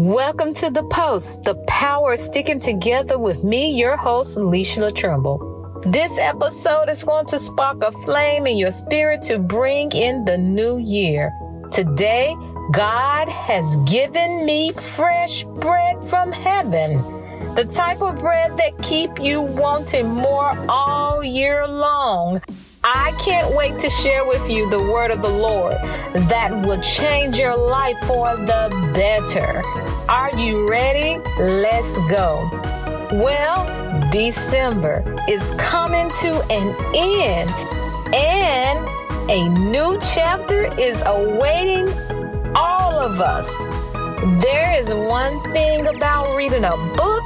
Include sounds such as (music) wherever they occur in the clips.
Welcome to The Post, the power of sticking together with me, your host, Leisha Trimble. This episode is going to spark a flame in your spirit to bring in the new year. Today, God has given me fresh bread from heaven. The type of bread that keep you wanting more all year long. I can't wait to share with you the word of the Lord that will change your life for the better. Are you ready? Let's go. Well, December is coming to an end and a new chapter is awaiting all of us. There is one thing about reading a book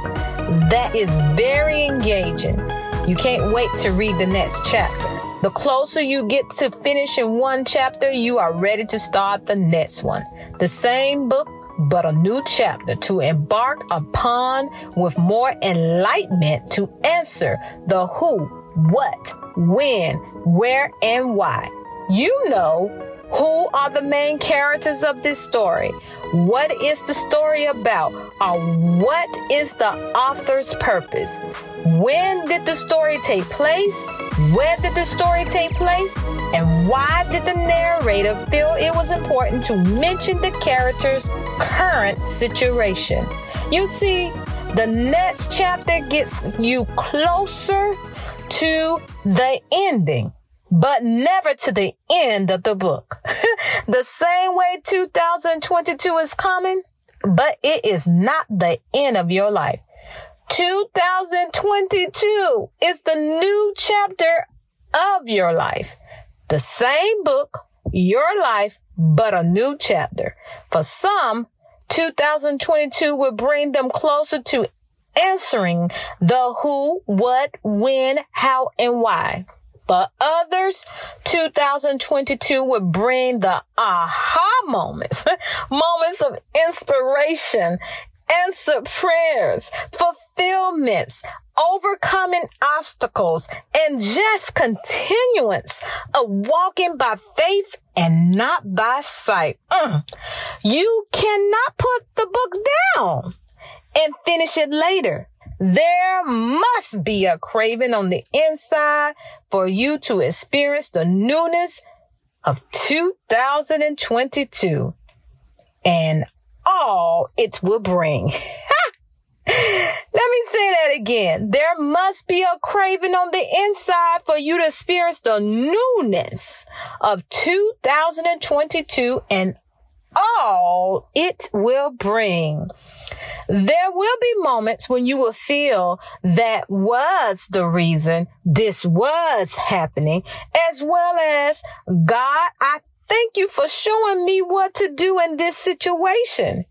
that is very engaging. You can't wait to read the next chapter. The closer you get to finishing one chapter, you are ready to start the next one. The same book, but a new chapter to embark upon with more enlightenment to answer the who, what, when, where, and why. You know who are the main characters of this story? What is the story about? Or what is the author's purpose? When did the story take place? Where did the story take place? And why did the narrator feel it was important to mention the character's current situation? You see, the next chapter gets you closer to the ending, but never to the end of the book. (laughs) the same way 2022 is coming, but it is not the end of your life. 2022 is the new chapter of your life. The same book, your life, but a new chapter. For some, 2022 will bring them closer to answering the who, what, when, how, and why. For others, 2022 will bring the aha moments, (laughs) moments of inspiration answered prayers, fulfillments, overcoming obstacles, and just continuance of walking by faith and not by sight. Mm. You cannot put the book down and finish it later. There must be a craving on the inside for you to experience the newness of 2022. And all it will bring. (laughs) Let me say that again. There must be a craving on the inside for you to experience the newness of 2022 and all it will bring. There will be moments when you will feel that was the reason this was happening, as well as God, I Thank you for showing me what to do in this situation.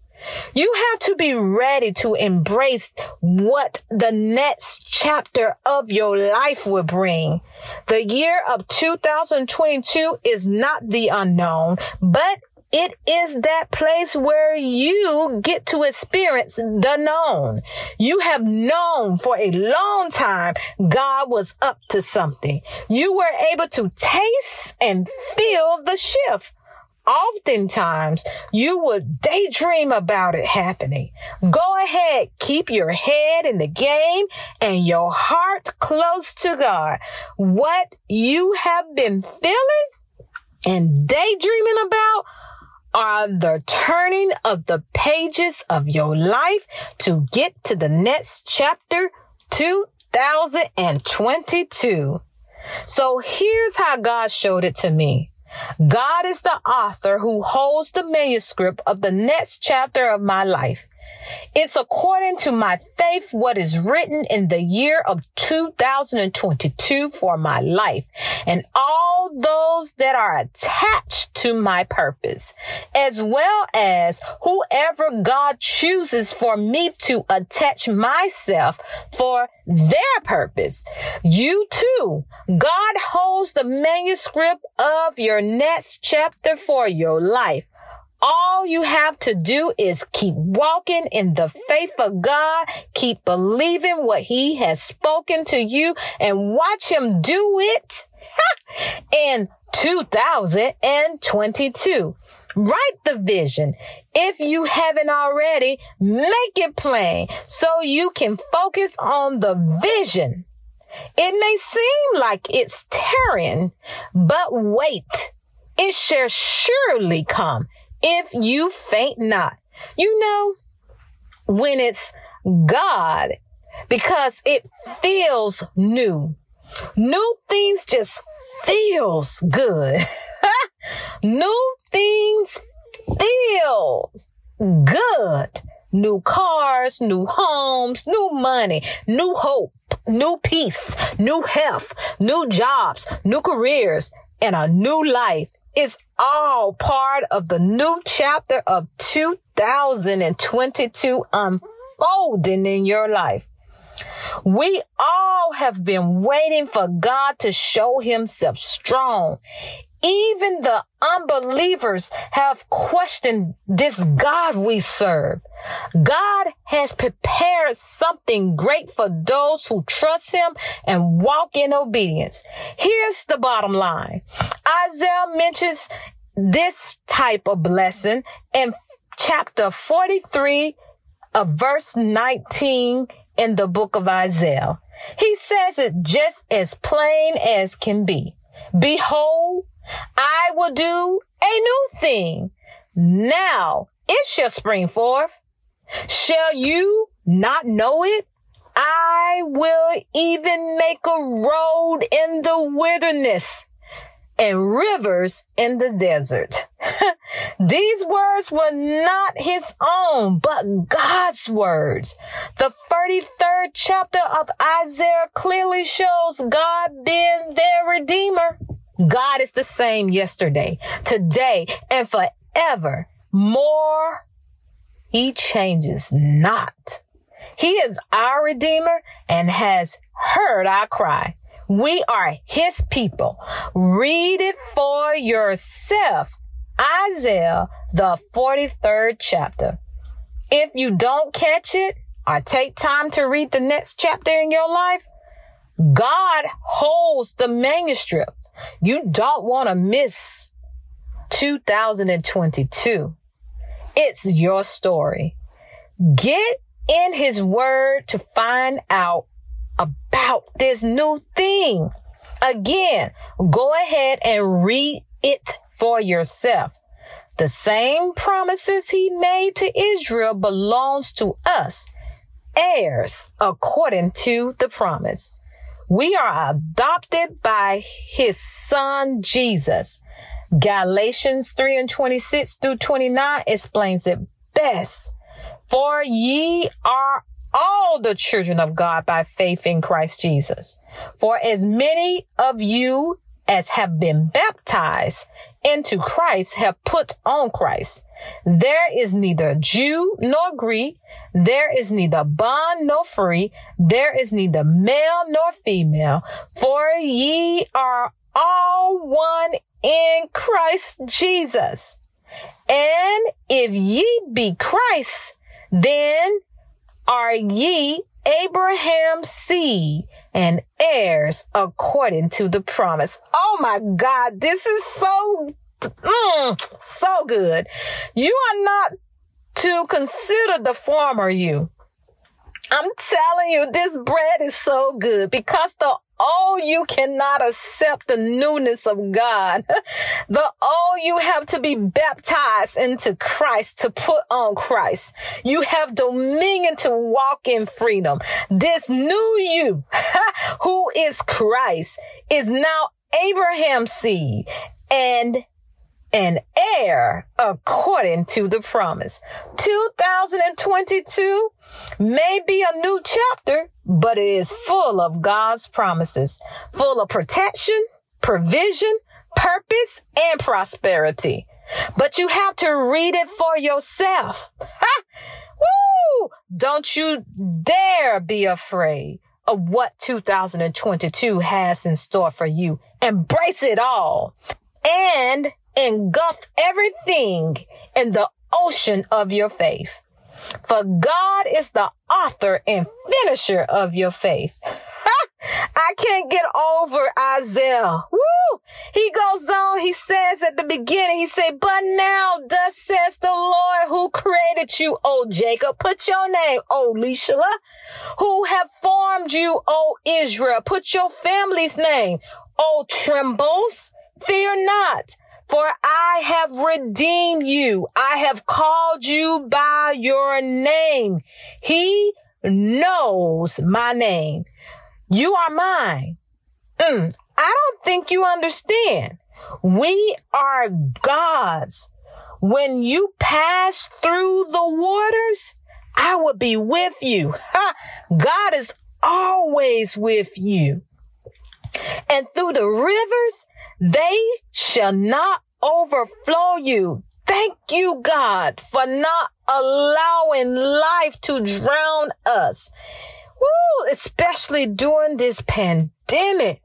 You have to be ready to embrace what the next chapter of your life will bring. The year of 2022 is not the unknown, but it is that place where you get to experience the known. You have known for a long time God was up to something. You were able to taste and feel the shift. Oftentimes you would daydream about it happening. Go ahead, keep your head in the game and your heart close to God. What you have been feeling and daydreaming about are the turning of the pages of your life to get to the next chapter 2022. So here's how God showed it to me. God is the author who holds the manuscript of the next chapter of my life. It's according to my faith what is written in the year of 2022 for my life and all those that are attached to my purpose, as well as whoever God chooses for me to attach myself for their purpose. You too, God holds the manuscript of your next chapter for your life. All you have to do is keep walking in the faith of God, keep believing what he has spoken to you and watch him do it (laughs) in 2022. Write the vision. If you haven't already, make it plain so you can focus on the vision. It may seem like it's tearing, but wait, it shall surely come if you faint not. You know, when it's God, because it feels new. New things just feels good. (laughs) New things feels good. New cars, new homes, new money, new hope, new peace, new health, new jobs, new careers, and a new life is all part of the new chapter of 2022 unfolding in your life. We all have been waiting for God to show himself strong. Even the unbelievers have questioned this God we serve. God has prepared something great for those who trust him and walk in obedience. Here's the bottom line. Isaiah mentions this type of blessing in chapter 43 of verse 19 in the book of Isaiah. He says it just as plain as can be. Behold, I will do a new thing. Now it shall spring forth. Shall you not know it? I will even make a road in the wilderness and rivers in the desert. (laughs) These words were not his own, but God's words. The 33rd chapter of Isaiah clearly shows God being their redeemer. God is the same yesterday, today, and forever. More, he changes not. He is our redeemer and has heard our cry. We are his people. Read it for yourself. Isaiah, the 43rd chapter. If you don't catch it or take time to read the next chapter in your life, God holds the manuscript. You don't want to miss 2022. It's your story. Get in his word to find out about this new thing. Again, go ahead and read it for yourself. The same promises he made to Israel belongs to us, heirs according to the promise. We are adopted by his son Jesus. Galatians 3 and 26 through 29 explains it best. For ye are all the children of God by faith in Christ Jesus. For as many of you as have been baptized into Christ have put on Christ. There is neither Jew nor Greek. There is neither bond nor free. There is neither male nor female. For ye are all one in Christ Jesus. And if ye be Christ, then are ye Abraham's seed and heirs according to the promise. Oh my God, this is so, mm, so good. You are not to consider the former you. I'm telling you, this bread is so good because the oh, you cannot accept the newness of God. (laughs) The oh, you have to be baptized into Christ to put on Christ. You have dominion to walk in freedom. This new you, (laughs) who is Christ, is now Abraham's seed and an heir according to the promise. 2022 may be a new chapter, but it is full of God's promises, full of protection, provision, purpose, and prosperity. But you have to read it for yourself. Woo! Don't you dare be afraid of what 2022 has in store for you. Embrace it all and engulf everything in the ocean of your faith. For God is the author and finisher of your faith. (laughs) I can't get over Isaiah. Woo! He goes on, he says at the beginning, he said, but now thus says the Lord who created you, O Jacob. Put your name, O Lishala, who have formed you, O Israel. Put your family's name, O Trimbles. Fear not. For I have redeemed you. I have called you by your name. He knows my name. You are mine. Mm, I don't think you understand. We are God's. When you pass through the waters, I will be with you. (laughs) God is always with you. And through the rivers, they shall not overflow you. Thank you, God, for not allowing life to drown us. Woo, especially during this pandemic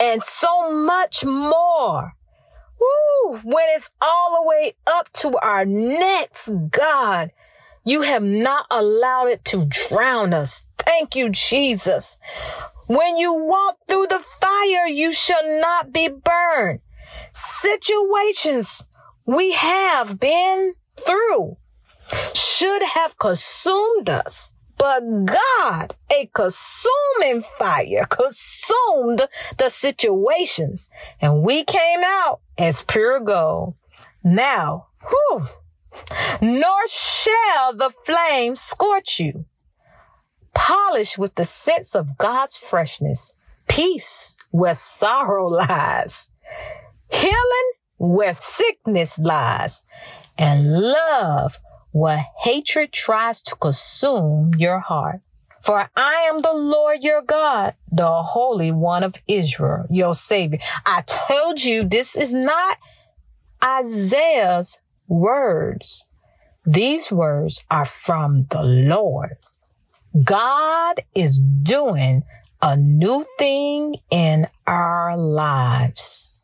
and so much more. Woo, when it's all the way up to our necks, God, you have not allowed it to drown us. Thank you, Jesus. When you walk through the fire, you shall not be burned. Situations we have been through should have consumed us. But God, a consuming fire, consumed the situations and we came out as pure gold. Now, whew, nor shall the flame scorch you. Polish with the sense of God's freshness, peace where sorrow lies, healing where sickness lies, and love where hatred tries to consume your heart. For I am the Lord your God, the Holy One of Israel, your Savior. I told you this is not Isaiah's words. These words are from the Lord. God is doing a new thing in our lives.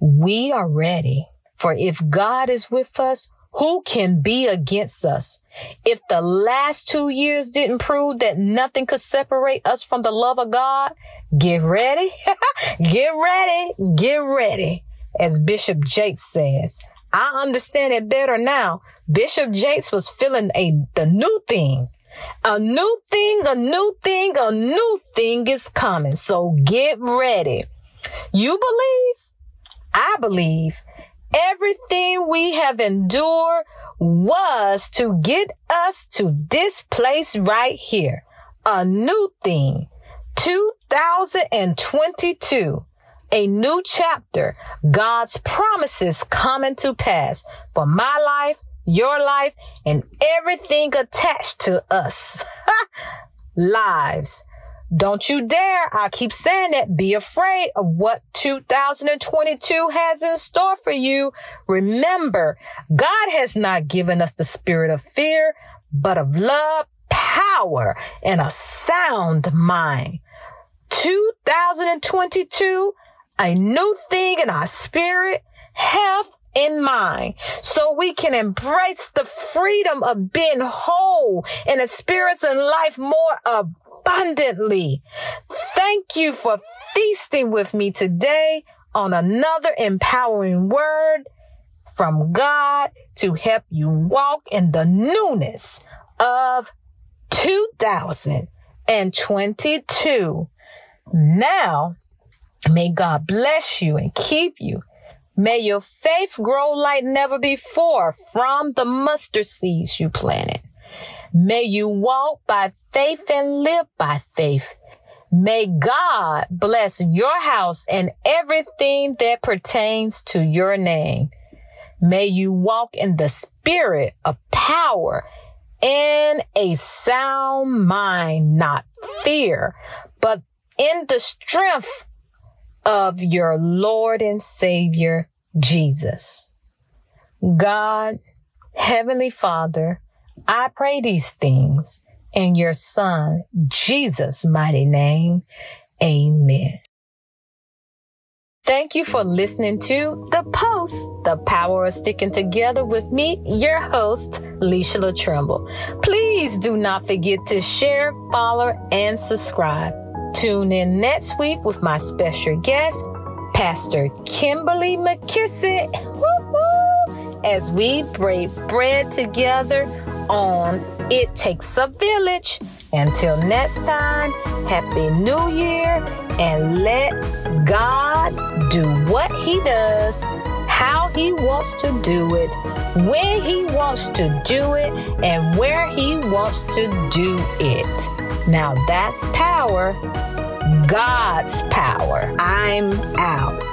We are ready. For if God is with us, who can be against us? If the last two years didn't prove that nothing could separate us from the love of God, get ready, (laughs) get ready, get ready. As Bishop Jakes says, I understand it better now. Bishop Jakes was feeling a, the new thing. A new thing, a new thing, a new thing is coming. So get ready. You believe? I believe Everything we have endured was to get us to this place right here. A new thing. 2022. A new chapter. God's promises coming to pass for my life, your life, and everything attached to us. (laughs) Lives. Don't you dare. I keep saying that. Be afraid of what 2022 has in store for you. Remember, God has not given us the spirit of fear, but of love, power, and a sound mind. 2022, a new thing in our spirit, health, in mind so we can embrace the freedom of being whole and experiencing life more abundantly abundantly. Thank you for feasting with me today on another empowering word from God to help you walk in the newness of 2022. Now, may God bless you and keep you. May your faith grow like never before from the mustard seeds you planted. May you walk by faith and live by faith. May God bless your house and everything that pertains to your name. May you walk in the spirit of power and a sound mind, not fear, but in the strength of your Lord and Savior, Jesus. God, Heavenly Father, I pray these things in your son, Jesus' mighty name. Amen. Thank you for listening to The Post, the power of sticking together with me, your host, Leisha Trimble. Please do not forget to share, follow, and subscribe. Tune in next week with my special guest, Pastor Kimberly McKissick, as we break bread together on It Takes a Village. Until next time, Happy New Year and let God do what He does, He wants to do it, when He wants to do it, and where He wants to do it. Now that's power, God's power. I'm out.